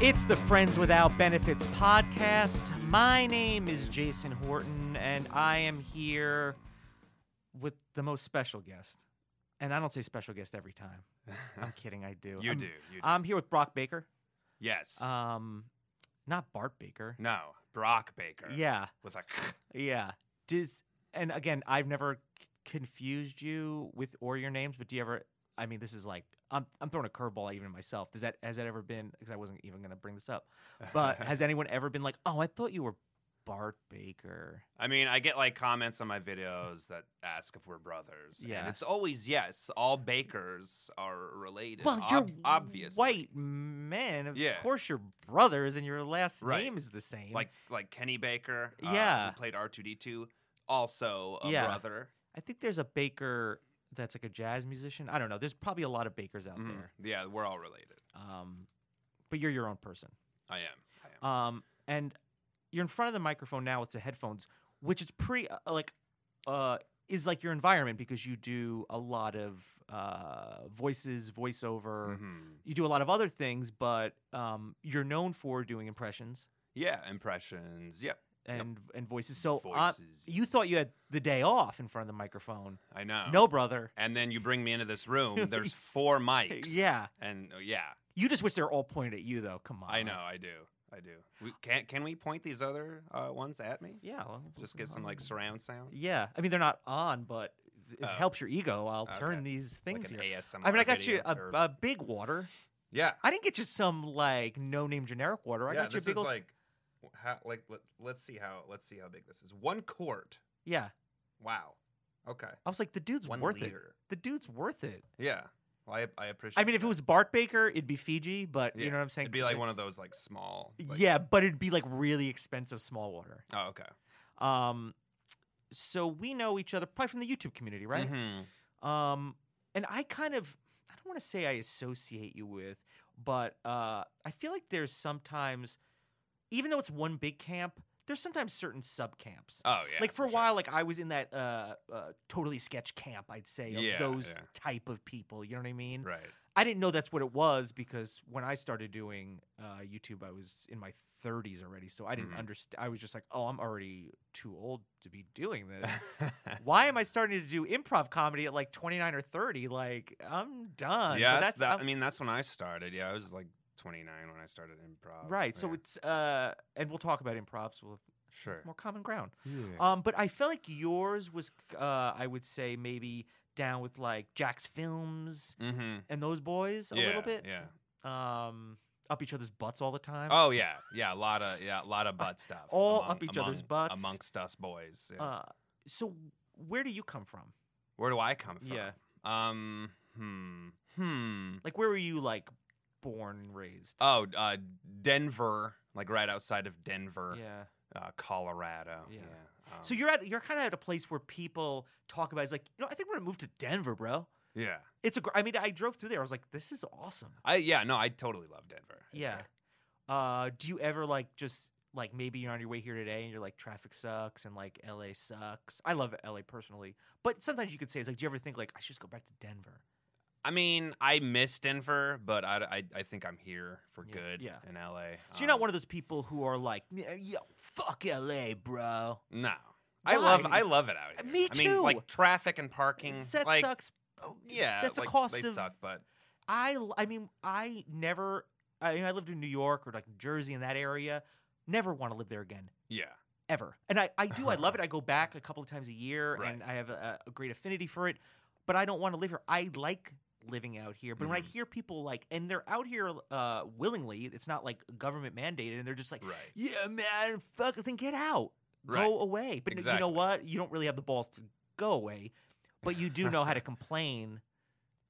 It's the Friends Without Benefits podcast. My name is Jason Horton, and I am here with the most special guest. And I don't say special guest every time. I'm kidding, I do. You I'm, do. You do. I'm here with Brock Baker. yes. Um, not Bart Baker. no, Brock Baker. Yeah, With a yeah. Does and again, I've never c- confused you with or your names, but do you ever? I mean, this is like I'm I'm throwing a curveball even myself. Does that has that ever been? Because I wasn't even going to bring this up, but has anyone ever been like, oh, I thought you were Bart Baker? I mean, I get like comments on my videos that ask if we're brothers. and Yeah. it's always yes. All bakers are related. Well, ob- you're obvious white men. Of Yeah. course, you're brothers, and your last Right. name is the same. like like Kenny Baker. uh, Yeah. who played R two D two. Also a Yeah. brother. I think there's a Baker that's like a jazz musician. I don't know. There's probably a lot of Bakers out Mhm. there. Yeah, we're all related. Um, but you're your own person. I am. I am. Um, and you're in front of the microphone now with the headphones, which is pretty uh, like uh is like your environment because you do a lot of uh voices, voiceover. Mhm. You do a lot of other things, but um you're known for doing impressions Yeah, impressions. Yep. Yep. and and voices. So uh, you thought you had the day off in front of the microphone. I know. No, brother. And then you bring me into this room. There's four mics. Yeah. And uh, yeah, You just wish they were all pointed at you though. Come on. I know. I do. I do. We, can can we point these other uh, ones at me? Yeah. well, Just get some like surround sound. Yeah. I mean they're not on, but it Oh. helps your ego. I'll turn these things like here. ASMR I mean, I got you a, or- a big water. yeah. I didn't get you some like no name generic water. I yeah. got you a big old. like how like let, let's see how let's see how big this is. One quart. yeah, Wow. Okay. I was like, the dude's One worth it. The dude's worth it. Yeah. Well, I I appreciate. I mean, if it was Bart Baker, it'd be Fiji, but you know what I'm saying? it'd be like one of those like small. like- yeah, but it'd be like really expensive small water. Oh, okay. Um, so we know each other probably from the YouTube community, right? Mhm. Um, and I kind of, I don't want to say I associate you with, but uh, I feel like there's sometimes, even though it's one big camp, there's sometimes certain sub camps. Oh yeah. like for a sure. while, like I was in that uh, uh, totally sketch camp, I'd say, of Yeah, those yeah. type of people. You know what I mean? Right. I didn't know that's what it was because when I started doing uh, YouTube, I was in my 30s already, so I didn't Mhm. understand. I was just like, oh, I'm already too old to be doing this. Why am I starting to do improv comedy at like 29 or 30? Like, I'm done. yeah, But that's, that. I'm- I mean, that's when I started. Yeah, I was like 29 when I started improv. right. So yeah. it's uh, and we'll talk about improv. So we'll sure. more common ground. Yeah. Um, but I felt like yours was, uh, I would say maybe down with like JacksFilms mm-hmm. and those boys a yeah, little bit. Yeah. Um, up each other's butts all the time. Oh yeah, yeah. A lot of yeah, a lot of butt stuff. all among- up each other's among- butts. amongst us boys. yeah. Uh, so where do you come from? Where do I come from? yeah. Um. Hmm. Hmm. Like, where were you like born and raised? Oh, uh, Denver, like right outside of Denver, yeah. uh, Colorado. Yeah. Um, So you're at you're kind of at a place where people talk about. It's like you know, I think we're gonna move to Denver, bro. yeah. It's a. gr- I mean, I drove through there. I was like, this is awesome. I yeah no, I totally love Denver. It's yeah. great. Uh, do you ever like just like maybe you're on your way here today and you're like traffic sucks and like LA sucks. I love LA personally, but sometimes you could say it's like, do you ever think like I should just go back to Denver? I mean, I miss Denver, but I, I, I think I'm here for Yeah, good yeah. in LA. So you're not Um, one of those people who are like, "Yeah, yo, fuck LA, bro. No. I love? I love it out Uh, here. me I mean, too. like traffic and parking. that like, sucks. oh, yeah, That's the like, cost they of- suck, but I I mean I never I mean, I lived in New York or like New Jersey in that area. Never want to live there again. yeah. Ever. And I, I do, I love it. I go back a couple of times a year Right. and I have a, a great affinity for it. But I don't want to live here. I like living out here. But when I Mhm. hear people like and they're out here uh willingly, it's not like government mandated and they're just like, Right. Yeah, man, fuck then get out. Go away. But you know what? You don't really have the balls to go away, but you do know how to complain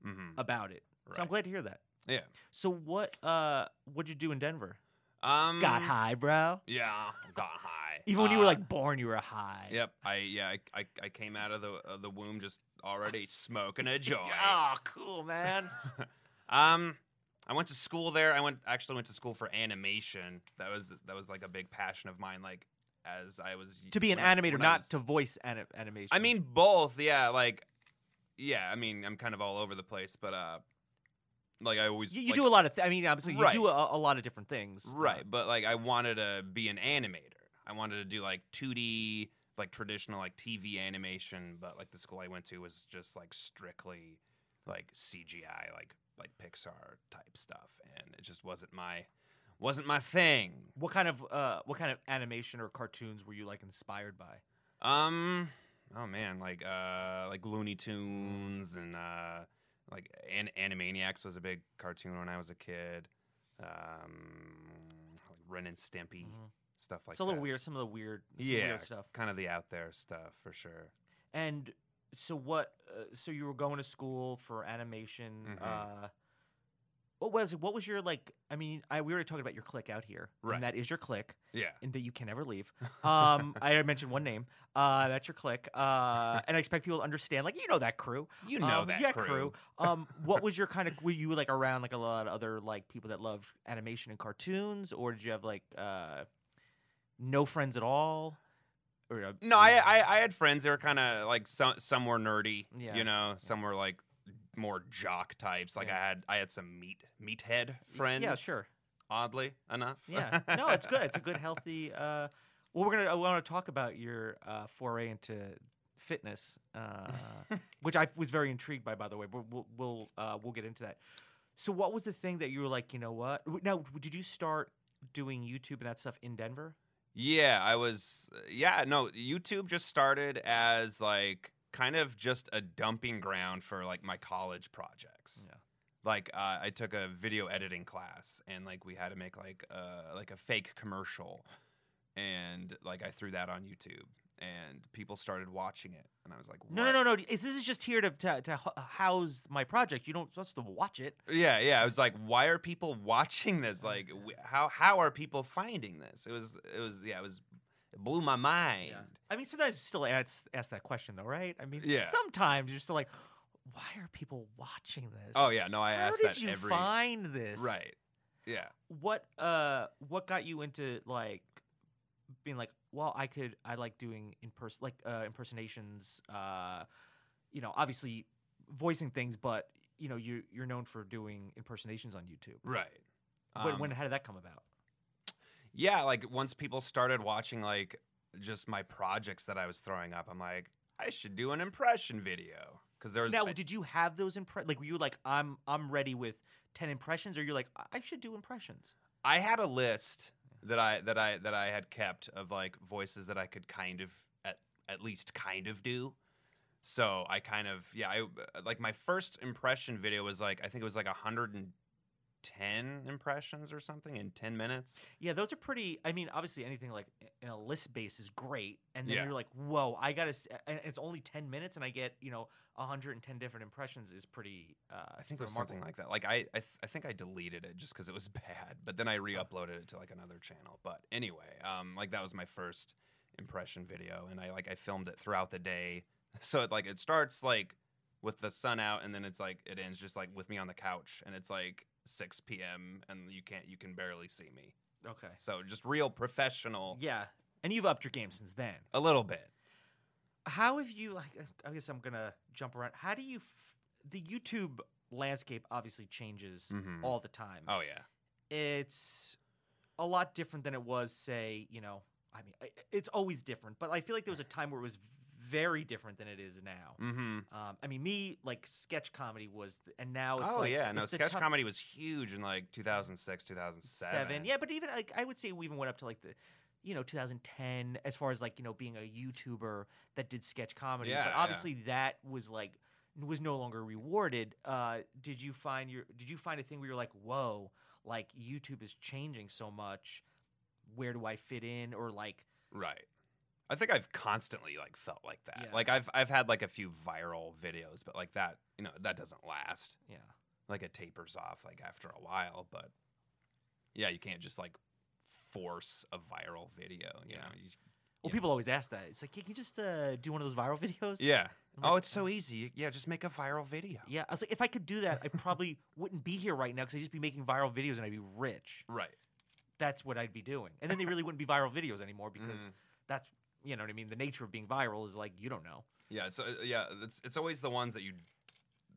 hmm about it. So I'm glad to hear that. Yeah. So what uh what'd you do in Denver? Um. Got high, bro. Yeah, got high. Even when you were Uh, like born, you were high. Yep. I yeah. I, I, I came out of the of the womb just already smoking a joint. Oh, cool, man. um, I went to school there. I went actually went to school for animation. That was that was like a big passion of mine. Like as I was to be an when I- animator, when I not was- to voice ani- animation. I mean both. Yeah. Like yeah. I mean I'm kind of all over the place, but uh, like I always you, you like, do a lot of. Th- I mean, obviously, you Right. do a, a lot of different things. Right, but like I wanted to be an animator. I wanted to do like 2D, like traditional like TV animation, but like the school I went to was just like strictly like CGI, like like Pixar type stuff, and it just wasn't my wasn't my thing. What kind of uh, what kind of animation or cartoons were you like inspired by? Um, oh man, like uh, like Looney Tunes and uh, like An- Animaniacs was a big cartoon when I was a kid. Um, like Ren and Stimpy, Mhm. Stuff like that. it's a little that. weird. Some of the weird, yeah, weird stuff. kind of the out there stuff for sure. And so what? Uh, so you were going to school for animation. Mhm. Uh, what was it? What was your like? I mean, I we were talking about your click out here, Right. and that is your click, Yeah, and that you can never leave. Um, I mentioned one name. Uh, that's your click. Uh, and I expect people to understand. Like you know that crew. you know um, that yeah, crew. Um, what was your kind of? Were you like around like a lot of other like people that love animation and cartoons, or did you have like uh, no friends at all? Or uh, No, I, I I had friends. They were kind of like some some were nerdy. Yeah. you know, some were like more jock types. Like Yeah. I had I had some meat meathead friends. Yeah, sure. Oddly enough. Yeah, no, it's good. It's a good, healthy. Uh, well, we're gonna. I want to talk about your uh, foray into fitness, uh, which I was very intrigued by. By the way, but we'll we'll uh, we'll get into that. So, what was the thing that you were like? You know what? Now, did you start doing YouTube and that stuff in Denver? Yeah, I was. Yeah, no, YouTube just started as like kind of just a dumping ground for like my college projects. Yeah. Like uh, I took a video editing class, and like we had to make like uh, like a fake commercial, and like I threw that on YouTube, and people started watching it, and I was like, No, what? no, no, no. This is just here to to, to house my project. You don't supposed to watch it. Yeah, yeah. I was like, why are people watching this? Like, how how are people finding this? It was it was yeah, it was it blew my mind. I mean, sometimes you still ask, ask that question though, right? I mean, Yeah. sometimes you're still like, why are people watching this? Oh yeah, no, I How asked did that you every find this? right. Yeah. What uh what got you into like being like, well, I could I like doing in person like uh impersonations, uh you know, obviously voicing things, but you know, you you're known for doing impersonations on YouTube. Right. when, Um, when how did that come about? yeah, like once people started watching like just my projects that I was throwing up, I'm like, I should do an impression video because there was Now, I- did you have those impre- like were you like I'm I'm ready with 10 impressions or you're like I should do impressions? I had a list that I that I that I had kept of like voices that I could kind of at at least kind of do. So I kind of yeah, I like my first impression video was like I think it was like 110 impressions or something in 10 minutes. Yeah, those are pretty. I mean, obviously, anything like in a list base is great, and then Yeah. you're like, "Whoa, I gotta!" And it's only ten minutes, and I get you know 110 different impressions is pretty. Uh, I think it was remarkable. something like that. Like I I, th- I think I deleted it just cuz it was bad, but then I re-uploaded it to like another channel. But anyway, um like that was my first impression video and I like I filmed it throughout the day. So it like it starts like with the sun out and then it's like it ends just like with me on the couch and it's like 6 p.m. and you can't you can barely see me. Okay. So just real professional Yeah, and you've upped your game since then. a little bit. How have you? like, I guess I'm gonna jump around. How do you? F- the YouTube landscape obviously changes Mhm. all the time. Oh yeah. It's a lot different than it was, say, you know. I mean, it's always different, but I feel like there was a time where it was very different than it is now. Mhm. Um, I mean, me like sketch comedy was, and now it's oh like yeah, no, sketch tough- comedy was huge in like 2006, 2007. seven. Yeah, but even like I would say we even went up to like the, you know, 2010 as far as like you know being a YouTuber that did sketch comedy. Yeah, but yeah. obviously that was like was no longer rewarded. Uh, did you find your? Did you find a thing where you're like, whoa, like YouTube is changing so much? Where do I fit in? Or like, Right. I think I've constantly like felt like that. Yeah. Like I've I've had like a few viral videos, but like that, you know, that doesn't last. Yeah. Like it tapers off like after a while, but yeah, you can't just like force a viral video, you Yeah. know. You, Well, people always ask that. It's like, can you just uh, do one of those viral videos? yeah. I'm Oh, it's so easy. Yeah, just make a viral video. Yeah. I was like, if I could do that, I probably wouldn't be here right now because I'd just be making viral videos and I'd be rich. Right. That's what I'd be doing. And then they really wouldn't be viral videos anymore because Mhm. that's, you know what I mean? The nature of being viral is like, you don't know. Yeah, it's uh, yeah, it's it's always the ones that you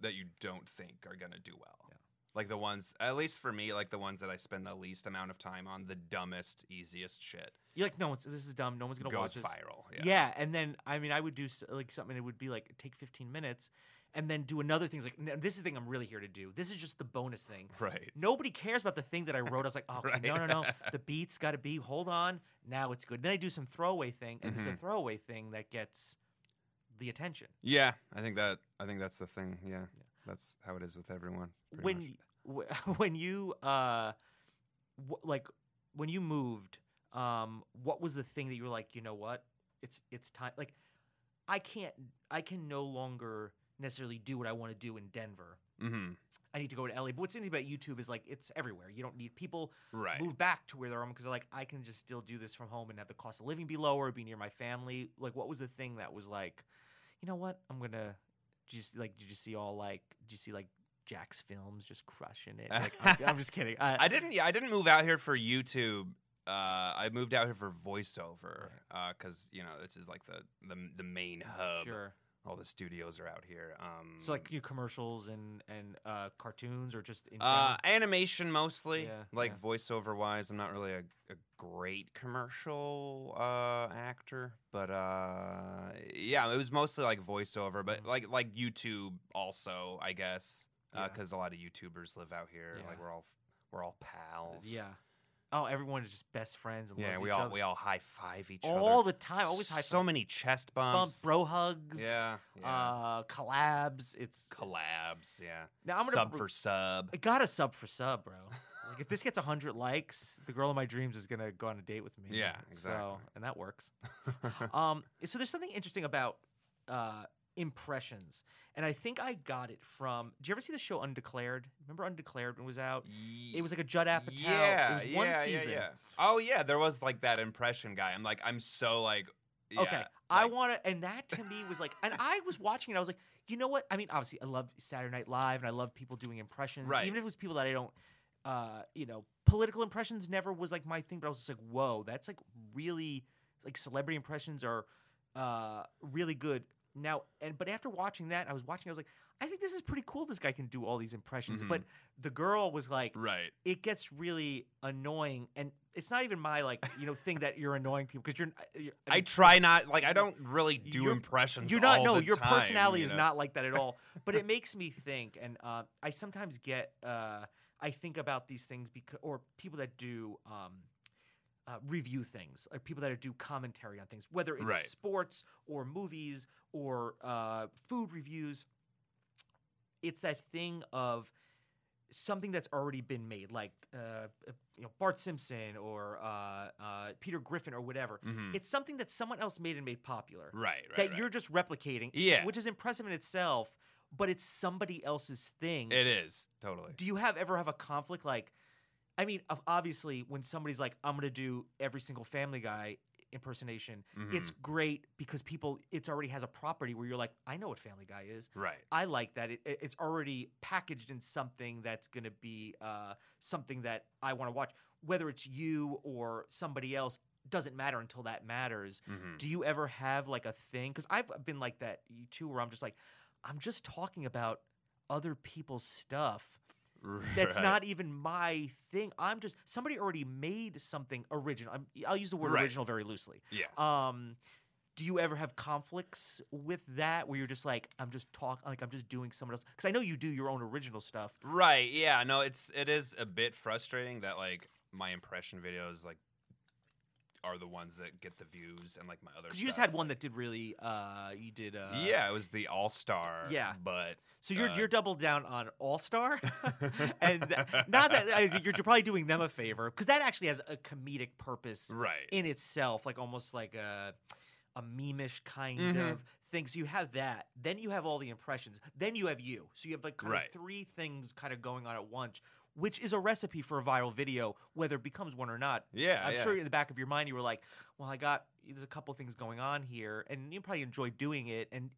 that you don't think are gonna do well. Yeah. Like the ones, at least for me, like the ones that I spend the least amount of time on, the dumbest, easiest shit You're like, no, it's, this is dumb. No one's going to watch goes this. viral. Yeah. Yeah. and then I mean, I would do s- like something. It would be like take 15 minutes, and then do another thing. It's like this is the thing I'm really here to do. This is just the bonus thing. Right. Nobody cares about the thing that I wrote. I was like, oh, okay, Right. no, no, no. The beat's got to be. Hold on, now it's good. Then I do some throwaway thing, and it's a Mhm. throwaway thing that gets the attention. Yeah, I think that I think that's the thing. Yeah, that's how it is with everyone. when much. when you uh, wh- like when you moved, um, what was the thing that you were like, you know what, it's it's time. Like, I can't, I can no longer necessarily do what I want to do in Denver. Mhm. I need to go to LA. But what's interesting about YouTube is like it's everywhere. You don't need people right, move back to where they're from because they're like I can just still do this from home and have the cost of living be lower, be near my family. Like, what was the thing that was like, you know what, I'm gonna just like, did you see all like, did you see like JacksFilms just crushing it? Like, I'm, I'm just kidding. I, I didn't. Yeah, I didn't move out here for YouTube. Uh, I moved out here for voiceover because you know this is like the the, the main hub. sure. All the studios are out here. Um, So like you commercials and and uh, cartoons or just in Uh, animation mostly. Yeah, like yeah. voiceover wise, I'm not really a, a great commercial uh, actor, but uh, yeah, it was mostly like voiceover, but Mhm. like like YouTube also, I guess, Yeah. because a lot of YouTubers live out here. Yeah. Like we're all we're all pals. yeah. Oh, everyone is just best friends and yeah. loves We each all other. we all high five each other all the time. Always high so five. many chest bump, bumps, bro hugs. Yeah, yeah. Uh, collabs. It's collabs. Yeah, now I'm gonna sub for sub. I got a sub for sub, bro. like if this gets hundred likes, the girl of my dreams is gonna go on a date with me. Yeah, So, exactly. and that works. um, so there's something interesting about uh, impressions, and I think I got it from. Do you ever see the show Undeclared? Remember Undeclared when it was out? It was like a Judd Apatow. Yeah, it was one yeah, season. yeah, yeah. Oh yeah, there was like that impression guy. I'm like, I'm so like, yeah, Okay, I want to, and that to me was like, and I was watching it. I was like, you know what? I mean, obviously, I love Saturday Night Live, and I love people doing impressions, Right. even if it was people that I don't, uh, you know, political impressions never was like my thing. But I was just like, whoa, that's like really, like celebrity impressions are, uh, really good. Now, and but after watching that, I was watching. I was like, I think this is pretty cool. This guy can do all these impressions. Mhm. But the girl was like, right. it gets really annoying, and it's not even my like, you know, thing that you're annoying people because you're, you're. I try not like I don't really do impressions. You're not. No, your time, personality you is not like that at all. but it makes me think, and uh, I sometimes get. Uh, I think about these things because, or people that do um, uh, review things, like people that do commentary on things, whether it's Right. sports or movies or uh, food reviews. It's that thing of something that's already been made, like uh, uh, you know Bart Simpson or uh, uh, Peter Griffin or whatever. Mhm. It's something that someone else made and made popular right, right. that right. you're just replicating, Yeah. which is impressive in itself, but it's somebody else's thing. It is totally. Do you have ever have a conflict like I mean, obviously when somebody's like I'm going to do every single family guy impersonation, it's Mhm. great because people it already has a property where you're like I know what family guy is. right. I like that. It, it- it's already packaged in something that's going to be uh, something that I want to watch. Whether it's you or somebody else doesn't matter until that matters. Mhm. Do you ever have like a thing? Because I've been like that too, where I'm just like, I'm just talking about other people's stuff. That's Right. not even my thing. I'm just somebody already made something original. I'm, I'll use the word Right. original very loosely. Yeah. Um, do you ever have conflicts with that, where you're just like, I'm just talk, like I'm just doing someone else? Because I know you do your own original stuff. Right. Yeah. No, it's it is a bit frustrating that like my impression videos like are the ones that get the views and like my other. Because you just stuff, had one that did really, uh, you did, uh, yeah, it was the All Star. Yeah. but So you're uh, you're doubled down on All Star, and th- not that I, you're, you're probably doing them a favor because that actually has a comedic purpose right. in itself, like almost like a a memeish kind Mhm. of thing. So you have that. Then you have all the impressions. Then you have you. So you have like kind Right. of three things kind of going on at once, which is a recipe for a viral video, whether it becomes one or not. Yeah, I'm yeah. sure in the back of your mind you were like, "Well, I got there's a couple things going on here," and you probably enjoy doing it, and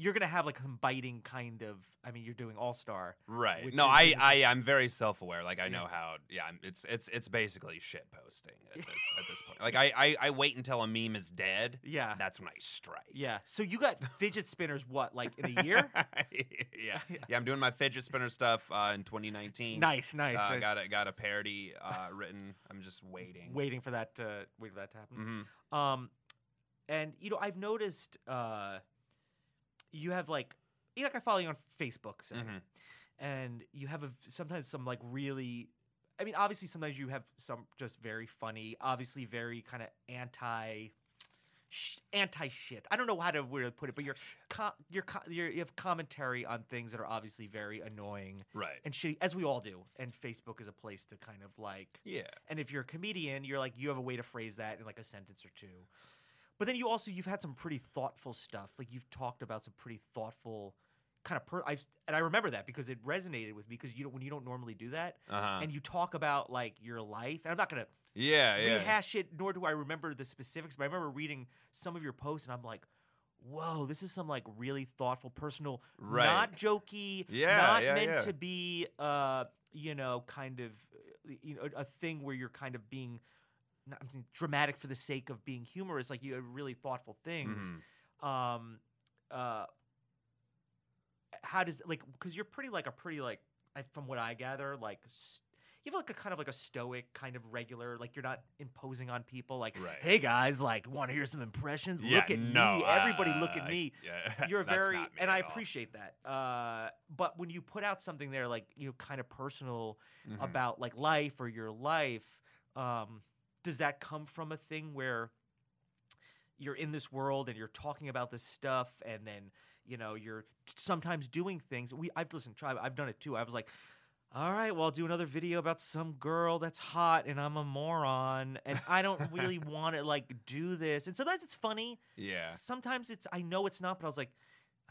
you're gonna have like some biting kind of. I mean, you're doing All Star. Right. No, I, I, I'm very self-aware. Like I know how. Yeah, I'm- it's, it's, it's basically shit posting at this, at this point. Like I, I, I wait until a meme is dead. Yeah, That's when I strike. yeah. So you got fidget spinners. What like in a year? yeah, yeah. I'm doing my fidget spinner stuff uh, in 2019. nice, nice. Uh, nice. got a got a parody uh, written. I'm just waiting. Waiting for that. to waiting for that to happen. hmm Um, and you know, I've noticed uh, you have like, you know, like I follow you on Facebook, say, Mhm. and you have a, sometimes some like really. I mean, obviously, sometimes you have some just very funny, obviously very kind of anti, sh- anti shit. I don't know how to where to put it, but you're, co- you're, you're you have commentary on things that are obviously very annoying Right. and shitty, as we all do. And Facebook is a place to kind of like Yeah. and if you're a comedian, you're like you have a way to phrase that in like a sentence or two. But then you also you've had some pretty thoughtful stuff. Like you've talked about some pretty thoughtful kind of per I've, and I remember that because it resonated with me because you don't when you don't normally do that Uh huh. and you talk about like your life. And I'm not going to Yeah. Yeah. rehash it nor do I remember the specifics, but I remember reading some of your posts and I'm like Whoa, this is some like really thoughtful, personal, Right. not jokey, Yeah, not yeah, meant yeah. to be, uh, you know, kind of, uh, you know, a thing where you're kind of being not I'm saying dramatic for the sake of being humorous. Like you have really thoughtful things. Mhm. Um, uh, how does like because you're pretty like a pretty like I, from what I gather like. s you have like a kind of like a stoic kind of regular like you're not imposing on people like Right. hey guys like want to hear some impressions Yeah, look at no, me everybody uh, look at me Yeah. you're very and i all. appreciate that uh, but when you put out something there like you know kind of personal Mhm. about like life or your life um, does that come from a thing where you're in this world and you're talking about this stuff and then you know you're sometimes doing things we i've listened try i've done it too i was like all right well i'll do another video about some girl that's hot and i'm a moron and i don't really want to like do this and sometimes it's funny Yeah. Sometimes it's I know it's not, but I was like,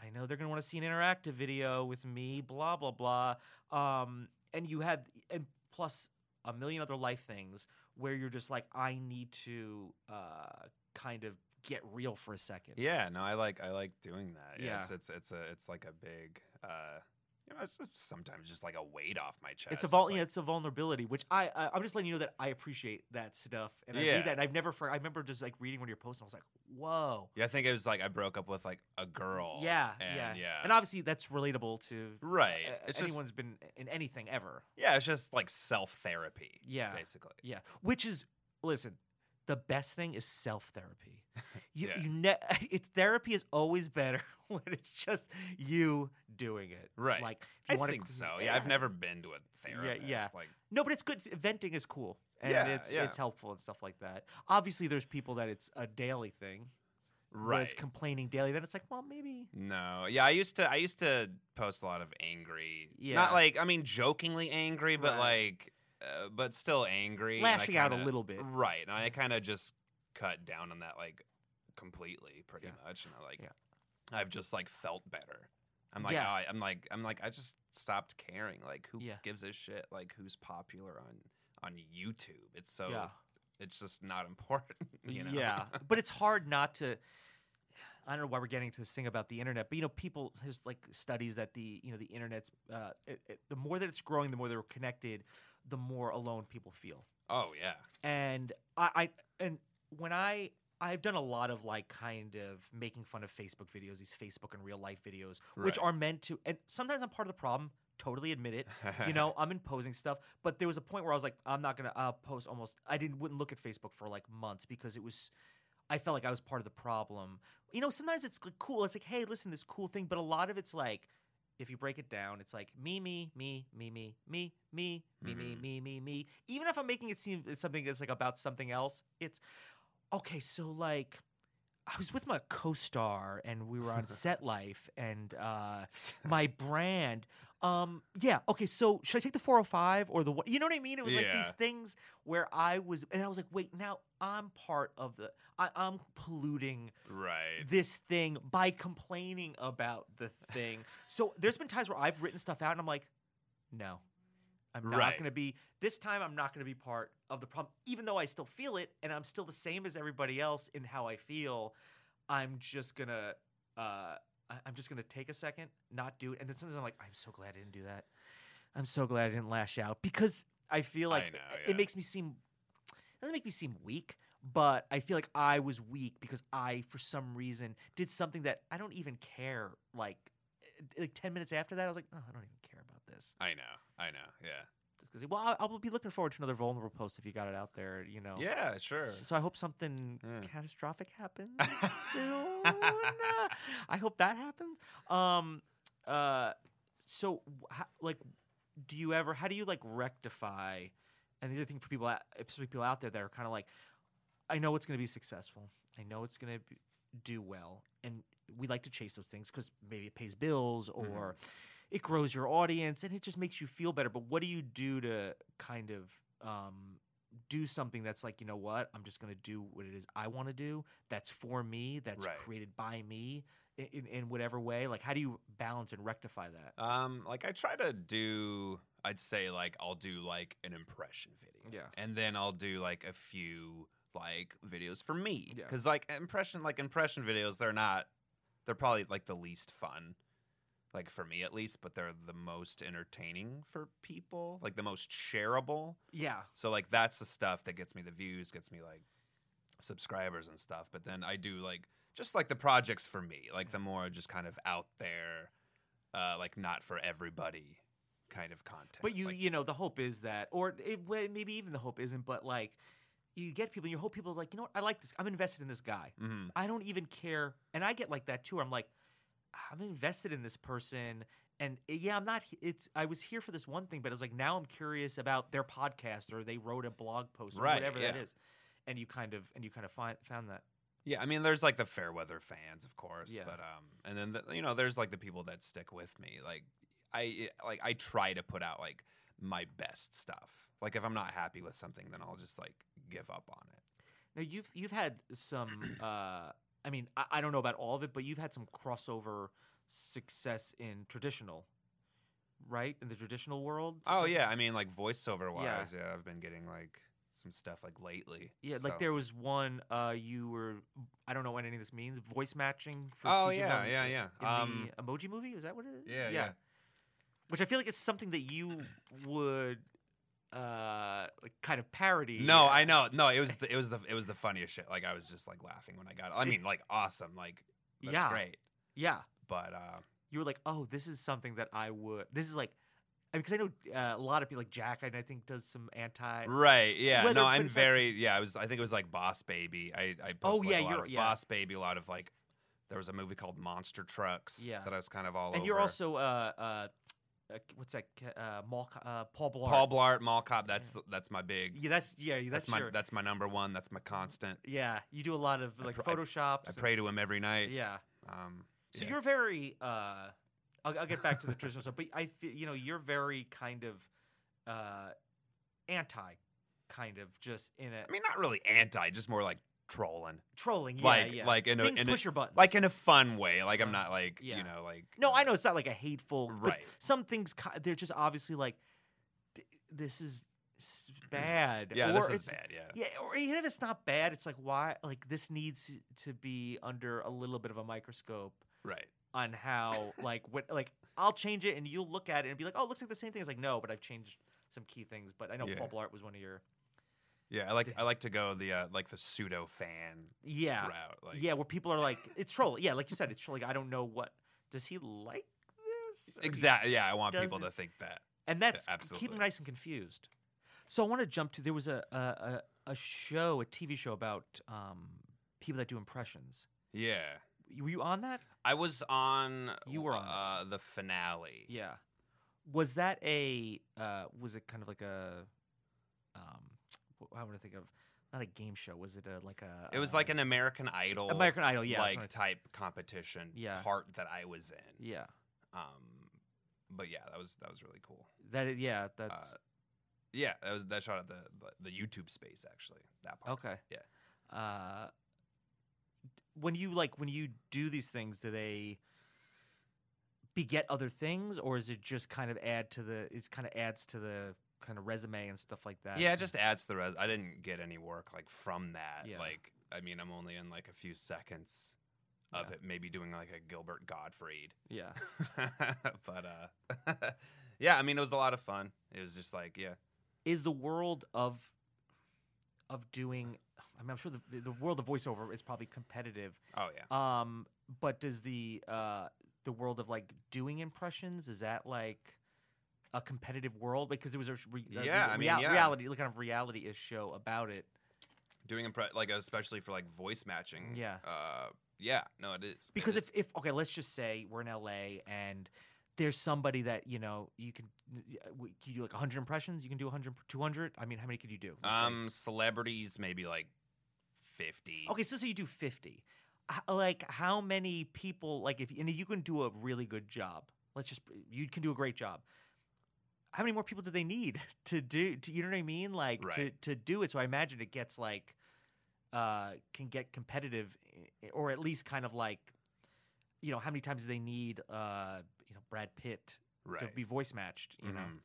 I know they're gonna want to see an interactive video with me, blah blah blah. Um, and you have and plus a million other life things where you're just like, I need to uh, kind of get real for a second. Yeah, no, I like I like doing that. Yeah, Yeah. It's, it's it's a it's like a big uh you know, it's just sometimes just like a weight off my chest. It's a vul- like- yeah, it's a vulnerability, which I, I I'm just letting you know that I appreciate that stuff, and I Yeah. read that. And I've never, for, I remember just like reading one of your posts, and I was like, whoa, yeah, I think it was like I broke up with like a girl. yeah, and, yeah, yeah. and obviously that's relatable to right. uh, It's just anyone's been in anything ever. yeah, it's just like self therapy. Yeah. basically. Yeah, which is listen, the best thing is self therapy. You Yeah. you ne- it, therapy is always better when it's just you doing it. Right. Like if you I think so. Yeah, I've never been to a therapist. yeah. Like No, but it's good. Venting is cool, and Yeah, it's yeah. it's helpful and stuff like that. Obviously, there's people that it's a daily thing. Right. it's complaining daily. Then it's like, well, maybe. No, yeah, I used to. I used to post a lot of angry. Yeah. not like I mean, jokingly angry, but Right. like, uh, but still angry. Lashing out a little bit. Right, and I kind of just cut down on that like completely, pretty Yeah. much. And I like, Yeah. I've just like felt better. I'm like, Yeah. oh, I, I'm like, I'm like, I just stopped caring. Like, who gives a shit? Like, who's popular on on YouTube? It's so. It's just not important. You know? Yeah, but it's hard not to. I don't know why we're getting to this thing about the internet, but you know, people there's like studies that the you know the internet's uh, it, it, the more that it's growing, the more they're connected, the more alone people feel. oh yeah. And I, I and when I I've done a lot of like kind of making fun of Facebook videos, these Facebook and real life videos, which are meant to, and sometimes I'm part of the problem. Totally admit it you know i'm imposing stuff but there was a point where i was like i'm not gonna uh, post almost i didn't wouldn't look at facebook for like months because it was i felt like i was part of the problem you know sometimes it's like, cool it's like hey listen this cool thing but a lot of it's like if you break it down it's like me me me me me me me me me Mhm. me me me even if i'm making it seem it's something that's like about something else it's okay so like I was with my co-star and we were on Set Life and uh, my brand Um, yeah. Okay. So should I take the 405 or the one? You know what I mean? It was like these things where I was, and I was like, wait, now I'm part of the. I, I'm polluting Right. this thing by complaining about the thing. so there's been times where I've written stuff out and I'm like, no, I'm not Right. going to be. This time I'm not going to be part of the problem, even though I still feel it and I'm still the same as everybody else in how I feel. I'm just gonna. Uh, I- I'm just gonna take a second, not do it, and then sometimes I'm like, I'm so glad I didn't do that. I'm so glad I didn't lash out because I feel I like know, it makes me seem it doesn't make me seem weak, but I feel like I was weak because I, for some reason, did something that I don't even care. Like, eh, like ten minutes after that, I was like, oh, I don't even care about this. I know. I know. Yeah. Well, I- I'll be looking forward to another vulnerable post if you got it out there. You know. Yeah. Sure. So I hope something Yeah. catastrophic happens soon. I hope that happens. Um. Uh. So, how, like, do you ever? How do you like rectify? And the other thing for people, out- especially people out there that are kind of like, I know it's going to be successful. I know it's going to do well, and we like to chase those things because maybe it pays bills or it grows your audience, and it just makes you feel better. But what do you do to kind of um, do something that's like, you know what? I'm just going to do what it is I want to do. That's for me. That's Right. created by me in, in, whatever way. Like, how do you balance and rectify that? Um, like I try to do, I'd say like I'll do like an impression video, Yeah. and then I'll do like a few like videos for me, Yeah. because like impression, like impression videos, they're not, they're probably like the least fun, like for me at least, but they're the most entertaining for people, like the most shareable. Yeah. So like that's the stuff that gets me the views, gets me like subscribers and stuff. But then I do like just like the projects for me, like the more just kind of out there, uh, like not for everybody kind of content. But you, like, you know, the hope is that, or it, well, maybe even the hope isn't, but like, you get people, and you hope people are like, you know what? I like this. I'm invested in this guy. mhm. I don't even care. And I get like that too. I'm like, I'm invested in this person. And uh, yeah, I'm not. It's. I was here for this one thing, but it's like now I'm curious about their podcast or they wrote a blog post or Right, whatever that yeah. is. And you kind of and you kind of find found that. yeah, I mean, there's like the fair weather fans, of course, Yeah. but um, and then the, you know, there's like the people that stick with me. Like I like I try to put out like my best stuff. Like if I'm not happy with something, then I'll just like give up on it. Now you've you've had some. uh I mean, I, I don't know about all of it, but you've had some crossover success in traditional, right? In the traditional world. Oh yeah, I mean like voiceover wise, Yeah. yeah. I've been getting like some stuff like lately. Yeah, like there was one uh you were I don't know what any of this means, voice matching for Oh yeah, yeah, yeah. in Um, the emoji movie, is that what it is? yeah, yeah. Which I feel like it's something that you would uh like kind of parody. No, I know. No, it was the, it was the it was the funniest shit. Like I was just like laughing when I got it. I mean, like awesome. Like that's Yeah. great. Yeah. But uh You were like, "Oh, this is something that I would This is like because I know uh, a lot of people like Jack I think does some anti right, yeah. Whether- no, I'm it's like- very yeah. I was I think it was like Boss Baby. I I posted Oh, like, yeah, lot you're- of yeah. Boss Baby. A lot of like there was a movie called Monster Trucks. Yeah. that I was kind of all And over. you're also uh uh uh, what's that? Uh, Mall, uh, Paul Blart. Paul Blart, Mall Cop. That's that's my big. Yeah, that's yeah, that's, that's my your, that's my number one. That's my constant. yeah. You do a lot of I like pr- I- photoshops. I and- pray to him every night. Yeah. Um, So yeah. you're very. Uh, I'll, I'll get back to the traditional stuff, but I you know you're very kind of uh, anti, kind of just in a I mean, not really anti, just more like trolling. trolling. Yeah, like yeah. like in a, Things in a push your buttons. like in a fun way. Like I'm Uh, not like yeah. you know like no, uh, I know it's not like a hateful. but Right. Some things they're just obviously like th- this is s- bad. Yeah, or this is it's- bad. Yeah. Yeah, or even if it's not bad, it's like why like this needs to be under a little bit of a microscope Right. on how like what like I'll change it and you'll look at it and be like, oh, it looks like the same thing. It's like no, but I've changed some key things. But I know Yeah. Paul Blart was one of your Yeah. I like I like to go the uh, like the pseudo fan yeah route. Like yeah where people are like it's troll yeah like you said it's troll like I don't know what does he like this Or do you- exactly. Yeah. I want people does to think that. and that's keep absolutely. them nice and confused. So I want to jump to there was a a, a a show a TV show about um people that do impressions. Yeah. Were you on that? I was on. You were on uh, the finale. Yeah. Was that a uh was it kind of like a wh- how would I think of not a game show, was it a like a It was like uh, an American Idol. American Idol, yeah. Like type competition Yeah. part that I was in. Yeah. Um, but yeah, that was that was really cool. That is, yeah, that's Uh, yeah, that was that shot at the the YouTube space actually. That part. okay. yeah. Uh, when you like when you do these things, do they beget other things, or is it just kind of add to the? It kind of adds to the kind of resume and stuff like that. Yeah, it just adds to the res. I didn't get any work like from that. Yeah. Like, I mean, I'm only in like a few seconds of Yeah. it, maybe doing like a Gilbert Gottfried. yeah. but uh, yeah, I mean, it was a lot of fun. It was just like, yeah, Is the world of of doing? I mean, I'm sure the the world of voiceover is probably competitive. oh yeah. Um, but does the uh the world of like doing impressions is that like a competitive world because it was a re- uh, Yeah, a I mean, yeah. reality like kind of reality ish show about it. Doing impre- like especially for like voice matching. Yeah. Uh, yeah. No, it is It Because is. if if okay, let's just say we're in LA and there's somebody that you know you can you do like 100 impressions, you can do 100 200. I mean, how many could you do? Let's say. um celebrities maybe like fifty. Okay, so so you do 50. Like how many people like if and you can do a really good job. Let's just you can do a great job. How many more people do they need to do to, you know what I mean? Like to Right. to do it. So I imagine it gets like uh can get competitive or at least kind of like you know, how many times do they need uh you know Brad Pitt right. to be voice matched, you know? Mhm.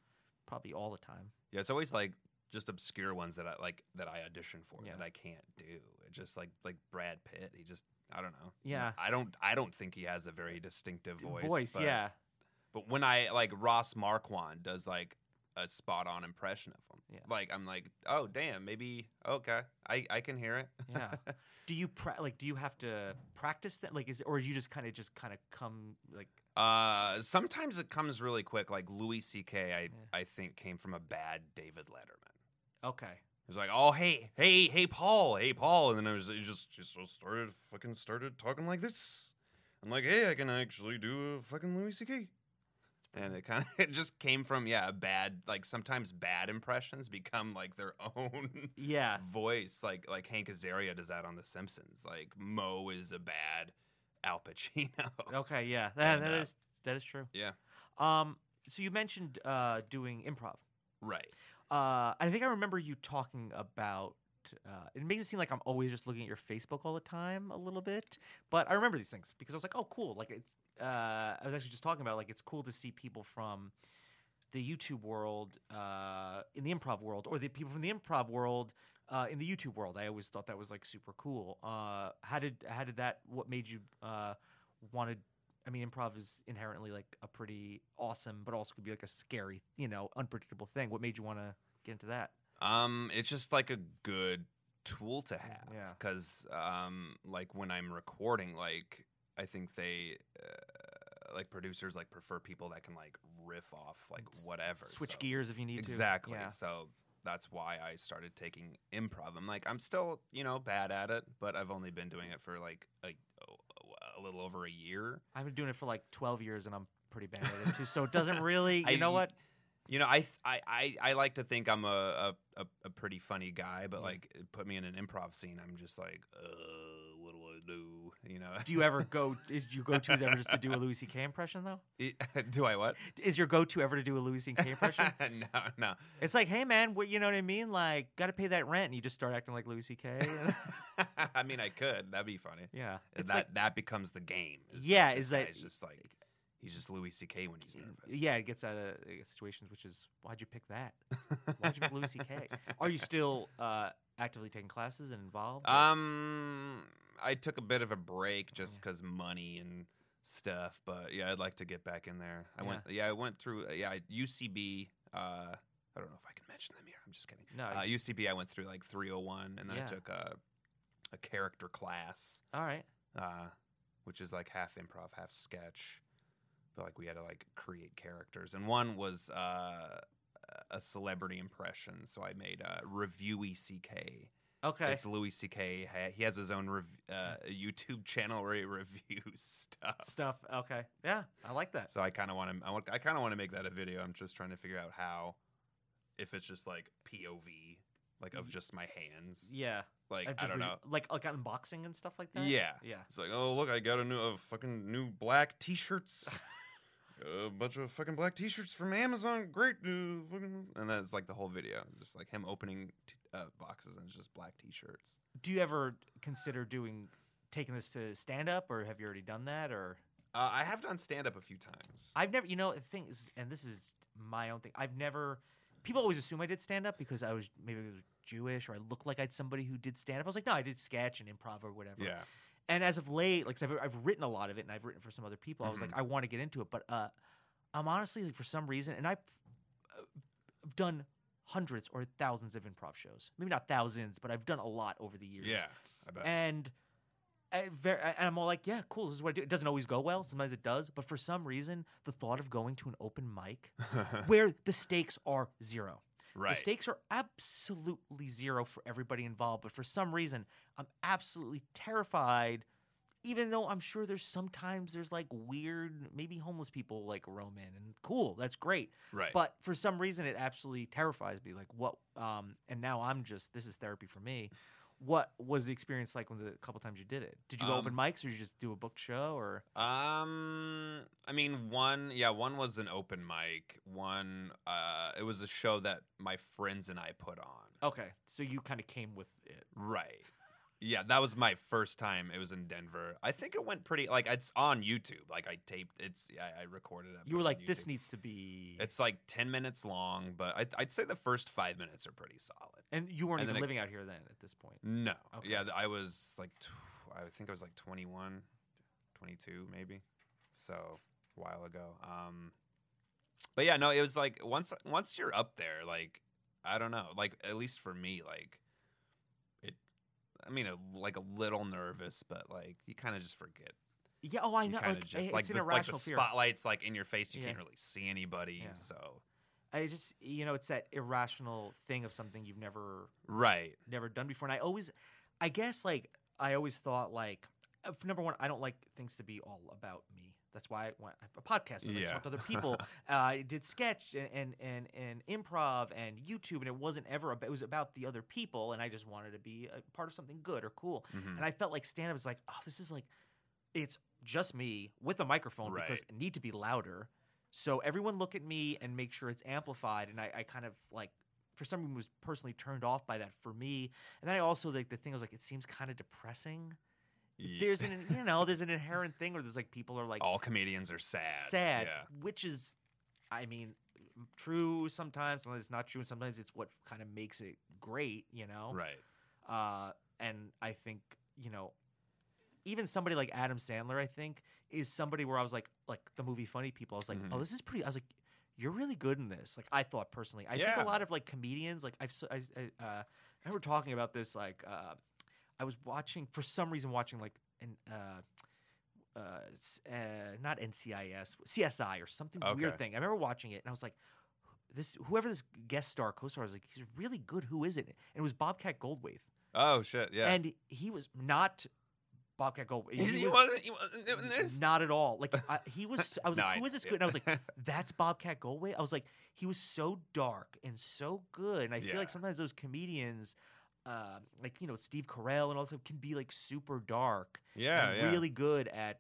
Probably all the time. Yeah, it's always like just obscure ones that I like that I audition for Yeah. that I can't do. It just like like Brad Pitt. He just I don't know. Yeah. I don't I don't think he has a very distinctive voice. Voice, but, yeah. But when I like Ross Marquand does like a spot on impression of him. Yeah. Like I'm like, oh damn, maybe okay. I, I can hear it. Yeah. Do you pra- like? Do you have to practice that? Like, is or you just kind of just kind of come like? uh sometimes it comes really quick. Like Louis C.K. I Yeah. I think came from a bad David Letterman. Okay. It was like, oh hey, hey, hey Paul, hey Paul, and then it was it just just started fucking started talking like this. I'm like, hey, I can actually do a fucking Louis C.K. And it kind of it just came from yeah, bad like sometimes bad impressions become like their own Yeah. voice. Like like Hank Azaria does that on The Simpsons. Like Moe is a bad Al Pacino. Okay. Yeah. That, And, that uh, is that is true. Yeah, Um. So you mentioned uh doing improv. right. Uh, I think I remember you talking about. Uh, it makes it seem like I'm always just looking at your Facebook all the time, a little bit. But I remember these things because I was like, "Oh, cool!" Like it's. Uh, I was actually just talking about like it's cool to see people from the YouTube world uh, in the improv world, or the people from the improv world uh, in the YouTube world. I always thought that was like super cool. Uh, how did how did that? What made you uh, want to? I mean, improv is inherently like a pretty awesome, but also could be like a scary, you know, unpredictable thing. What made you want to get into that? Um, it's just like a good tool to have. Yeah. Because, um, like when I'm recording, like I think they, uh, like producers, like prefer people that can like riff off like whatever. Switch so- gears if you need Exactly. to. Yeah. So that's why I started taking improv. I'm like, I'm still, you know, bad at it, but I've only been doing it for like a, a little over a year. I've been doing it for like 12 years and I'm pretty bad at it too. So it doesn't really, you I- know what? You know, I th- I, I, I like to think I'm a, a, a, a pretty funny guy, but Yeah. like put me in an improv scene, I'm just like, uh, what do I do? You know? Do you ever go, is your go to is ever just to do a Louis C.K. impression though? do I what? Is your go to ever to do a Louis C.K. impression? no, no. it's like, hey man, what, you know what I mean? Like, got to pay that rent. And you just start acting like Louis C.K. I mean, I could. That'd be funny. yeah. It's that like, that becomes the game. Yeah, this is that- guy's just like he's just Louis C.K. when he's nervous. yeah, it gets out of uh, situations, which is, why'd you pick that? Why'd you pick Louis C.K.? Are you still uh, actively taking classes and involved? or- Um, I took a bit of a break just because money and stuff, but yeah, I'd like to get back in there. I went, yeah, I went through, yeah, UCB. Uh, I don't know if I can mention them here. I'm just kidding. no. Uh, UCB, I went through like 301, and then Yeah. I took a a character class, all right. uh, which is like half improv, half sketch. But like we had to like create characters, and one was uh, a celebrity impression. So I made a reviewy CK. Okay. It's Louis C.K. He has his own rev- uh, YouTube channel where he reviews stuff. Stuff. Okay. Yeah, I like that. So I kind of want to. I, want, I kind of want to make that a video. I'm just trying to figure out how, if it's just like POV, like of just my hands. Yeah. Like I don't re- know. Like like unboxing and stuff like that. Yeah. Yeah. It's like, oh look, I got a new, a fucking new black T-shirts. a bunch of fucking black T-shirts from Amazon, great, uh, fucking, and then it's like the whole video, just like him opening t- uh, boxes and it's just black T-shirts. Do you ever consider doing taking this to stand up, or have you already done that? Or Uh, I have done stand up a few times. I've never, you know, the thing is, and this is my own thing. I've never. People always assume I did stand up because I was maybe I was Jewish or I looked like I'd somebody who did stand up. I was like, no, I did sketch and improv or whatever. yeah, And as of late, like I've, I've written a lot of it and I've written for some other people. I was like, Mhm. I want to get into it, but uh, I'm honestly like for some reason, and I've uh, I've done hundreds or thousands of improv shows. Maybe not thousands, but I've done a lot over the years. yeah, I bet. And I very, and I'm all like, yeah, cool. This is what I do. It doesn't always go well. Sometimes it does. But for some reason, the thought of going to an open mic where the stakes are zero. right. The stakes are absolutely zero for everybody involved. But for some reason, I'm absolutely terrified. Even though I'm sure there's sometimes there's like weird, maybe homeless people like roam in, and cool, that's great. right. But for some reason, it absolutely terrifies me. Like what? Um, and now I'm just this is therapy for me. What was the experience like when the couple times you did it? Did you go open Um, mics or did you just do a book show or? Um, I mean, one, yeah, one was an open mic. One, uh, it was a show that my friends and I put on. Okay, so you kind of came with it. Right. Yeah, that was my first time. It was in Denver. I think it went pretty. Like it's on YouTube. Like I taped. It's. Yeah, I recorded it. You were put it on like, this needs to be. It's like ten minutes long, but I, I'd say the first five minutes are pretty solid. and you weren't and even living out here then at this point. No. Okay. Yeah, I was like, I think I was like 21, 22 maybe. So a while ago. Um, but yeah, no, it was like once once you're up there, like I don't know, like at least for me, like. I mean, a, like a little nervous, but like you kind of just forget. Yeah. Oh, I You know. Like, just it's like an the, like the irrational fear. spotlight's like in your face. You Yeah. can't really see anybody. Yeah. So I just, you know, it's that irrational thing of something you've never right, never done before. And I always, I guess, like I always thought, like uh, number one, I don't like things to be all about me. That's why I went I a podcast. I to Yeah. talk to other people. uh, I did sketch and, and and and improv and YouTube, and it wasn't ever. About, it was about the other people, and I just wanted to be a part of something good or cool. Mhm. And I felt like stand up is like, oh, this is like, it's just me with a microphone because Right. it need to be louder. So everyone look at me and make sure it's amplified. And I, I kind of like, for some reason, was personally turned off by that for me. And then I also like the thing was like, it seems kind of depressing. Ye- There's an you know there's an inherent thing where there's like people are like all comedians are sad. sad, Yeah. which is, I mean, true sometimes. Sometimes it's not true, and sometimes it's what kind of makes it great. You know, Right. uh, and I think you know, even somebody like Adam Sandler, I think, is somebody where I was like, like the movie Funny People. I was like, oh, Mhm. this is pretty. I was like, you're really good in this. Like I thought personally, I think a lot of like comedians, like I've, I, I, uh, I remember talking about this. Like uh, I was watching for some reason watching like an. Uh, uh, uh, not NCIS, CSI or something weird thing. I remember watching it and I was like, this whoever this guest star co-star I was like, he's really good. Who is it? And it was Bobcat Goldthwait. Oh shit. Yeah. And he was not Bobcat Goldthwait. He- He he was wasn't- he wasn't this? not at all. Like I, he was. I was No, like, who is this good? And I was like, that's Bobcat Goldthwait. I was like, he was so dark and so good. And I feel like sometimes those comedians. Uh, like you know Steve Carell and all that can be like super dark yeah, yeah. really good at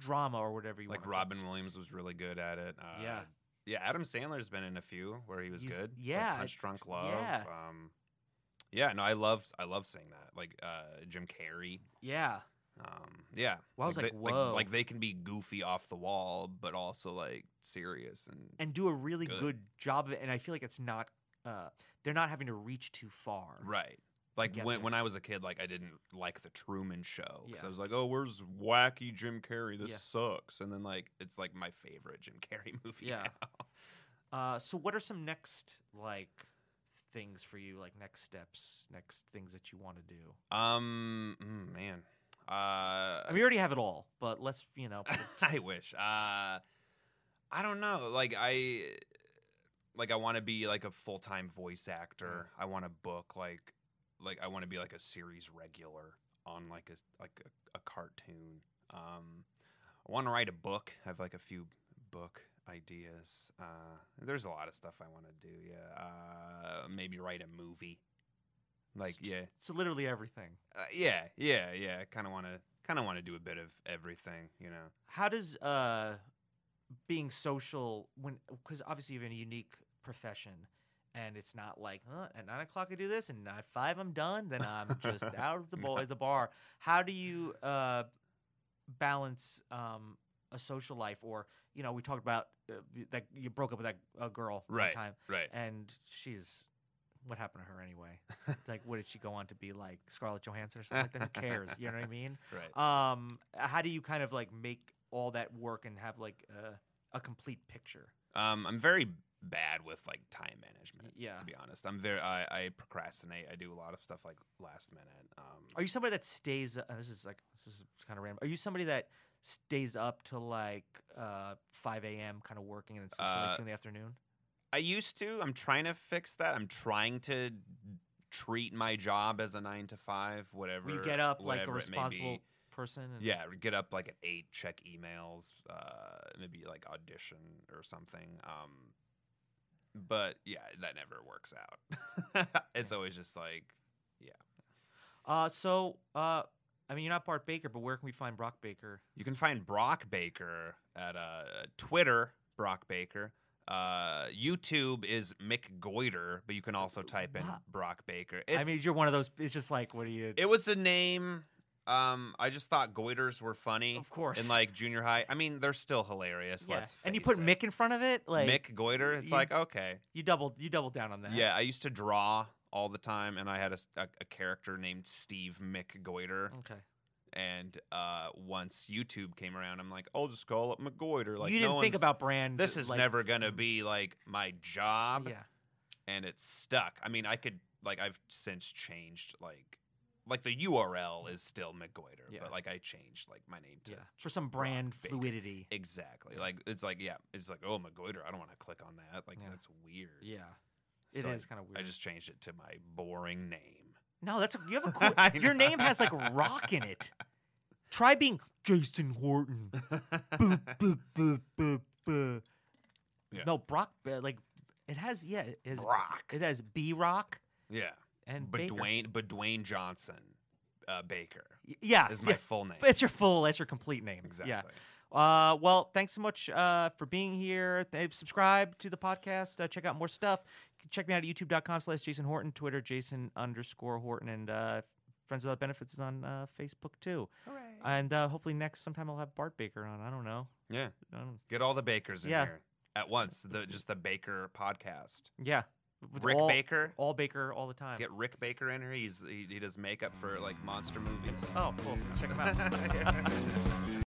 drama or whatever you like want. to call. Robin Williams was really good at it. Uh, Yeah. yeah. Adam Sandler's been in a few where he was He's- good. yeah, like Punch Drunk Love. yeah. Um, yeah, no, I love I love seeing that. Like uh, Jim Carrey. Yeah, Um, yeah, Well, I was like, they, whoa. like, they can be goofy off the wall, but also like serious and and do a really Good. good, job of it. And I feel like it's not. Uh, they're not having to reach too far. right. Like when, when I was a kid, like I didn't like the Truman Show because Yeah. I was like, "Oh, where's wacky Jim Carrey? This Yeah. sucks." And then like it's like my favorite Jim Carrey movie. Yeah. now. Uh, so what are some next like things for you? Like next steps, next things that you want to do? Um, mm, man. Uh, I mean, we already have it all, but let's you know. I wish. Uh, I don't know. Like I, like I want to be like a full time voice actor. I want to book like, like I want to be like a series regular on like a like a, a cartoon. Um, I want to write a book. I have like a few book ideas. Uh, there's a lot of stuff I want to do. Yeah. Uh, maybe write a movie. Like yeah, so literally everything. uh, yeah, yeah, yeah. Kind of want to kind of want to do a bit of everything. You know. How does uh, being social when because obviously you have a unique profession and it's not like huh, at nine o'clock I do this and at five I'm done then I'm just out of the bar the bar. How do you uh, balance um, a social life? Or you know we talked about uh, that you broke up with that uh, girl Right. time Right. and she's what happened to her anyway? Like what did she go on to be like Scarlett Johansson or something like that? Who cares? You know what I mean? Right. um how do you kind of like make all that work and have like a, a complete picture? Um, I'm very bad with like time management. yeah. To be honest, I'm very. I, I procrastinate. I do a lot of stuff like last minute. Um, are you somebody that stays uh, this is like this is kind of random are you somebody that stays up till like uh 5 a.m kind of working and then sleeps Uh, like 2 in the afternoon I used to. I'm trying to fix that. I'm trying to treat my job as a nine to five, whatever. Where you get up like a whatever it may responsible person and Yeah, get up like at eight, check emails, uh, maybe like audition or something. Um, but yeah, that never works out. it's always just like, yeah. uh so uh I mean, you're not Bart Baker, but where can we find Brock Baker? You can find Brock Baker at uh, Twitter, Brock Baker. Uh, YouTube is Mick Goiter, but you can also type in. Brock Baker. I mean, you're one of those. It's just like, what do you? it was a name. Um, I just thought Goiters were funny of course. in like junior high. I mean, they're still hilarious. yeah. Let's and you put it. Mick in front of it, like Mick Goiter. It's you- like okay, You doubled. You doubled down on that. yeah. I used to draw all the time, and I had a character named Steve Mick Goiter. Okay. And uh, once YouTube came around, I'm like, I'll just call it McGoiter. Like you no didn't think about brand. this is like, never gonna be like my job Yeah. and it's stuck i mean i could like i've since changed like like the url is still mcgoiter Yeah. but like i changed like my name to Yeah. For some brand fluidity. exactly like it's like yeah it's like oh mcgoiter i don't want to click on that like Yeah. that's weird Yeah. It is So kind of weird. i just changed it to my boring name no, that's a, you have a cool. Your name has like rock in it. Try being Jason Horton. Boop, boop, boop, boop, boop. Yeah. No, Brock. uh, Like it has. Yeah, it has. Brock. It has B Rock yeah and but Baker. dwayne but dwayne johnson uh, baker Yeah, is my yeah. full name It's your full. That's your complete name. exactly Yeah. Uh, well, thanks so much uh, for being here. Th- subscribe to the podcast. Uh, check out more stuff. You can check me out at youtube.com slash Jason Horton, Twitter, Jason underscore Horton, and uh, Friends Without Benefits is on uh, Facebook too. Hooray. And uh, hopefully next sometime I'll have Bart Baker on. I don't know. yeah don't, get all the bakers in Yeah. here at once the just the baker podcast yeah. With rick all, baker All Baker all the time. Get Rick Baker in here. He's he, he does makeup for like monster movies. oh, cool. Let's check him out.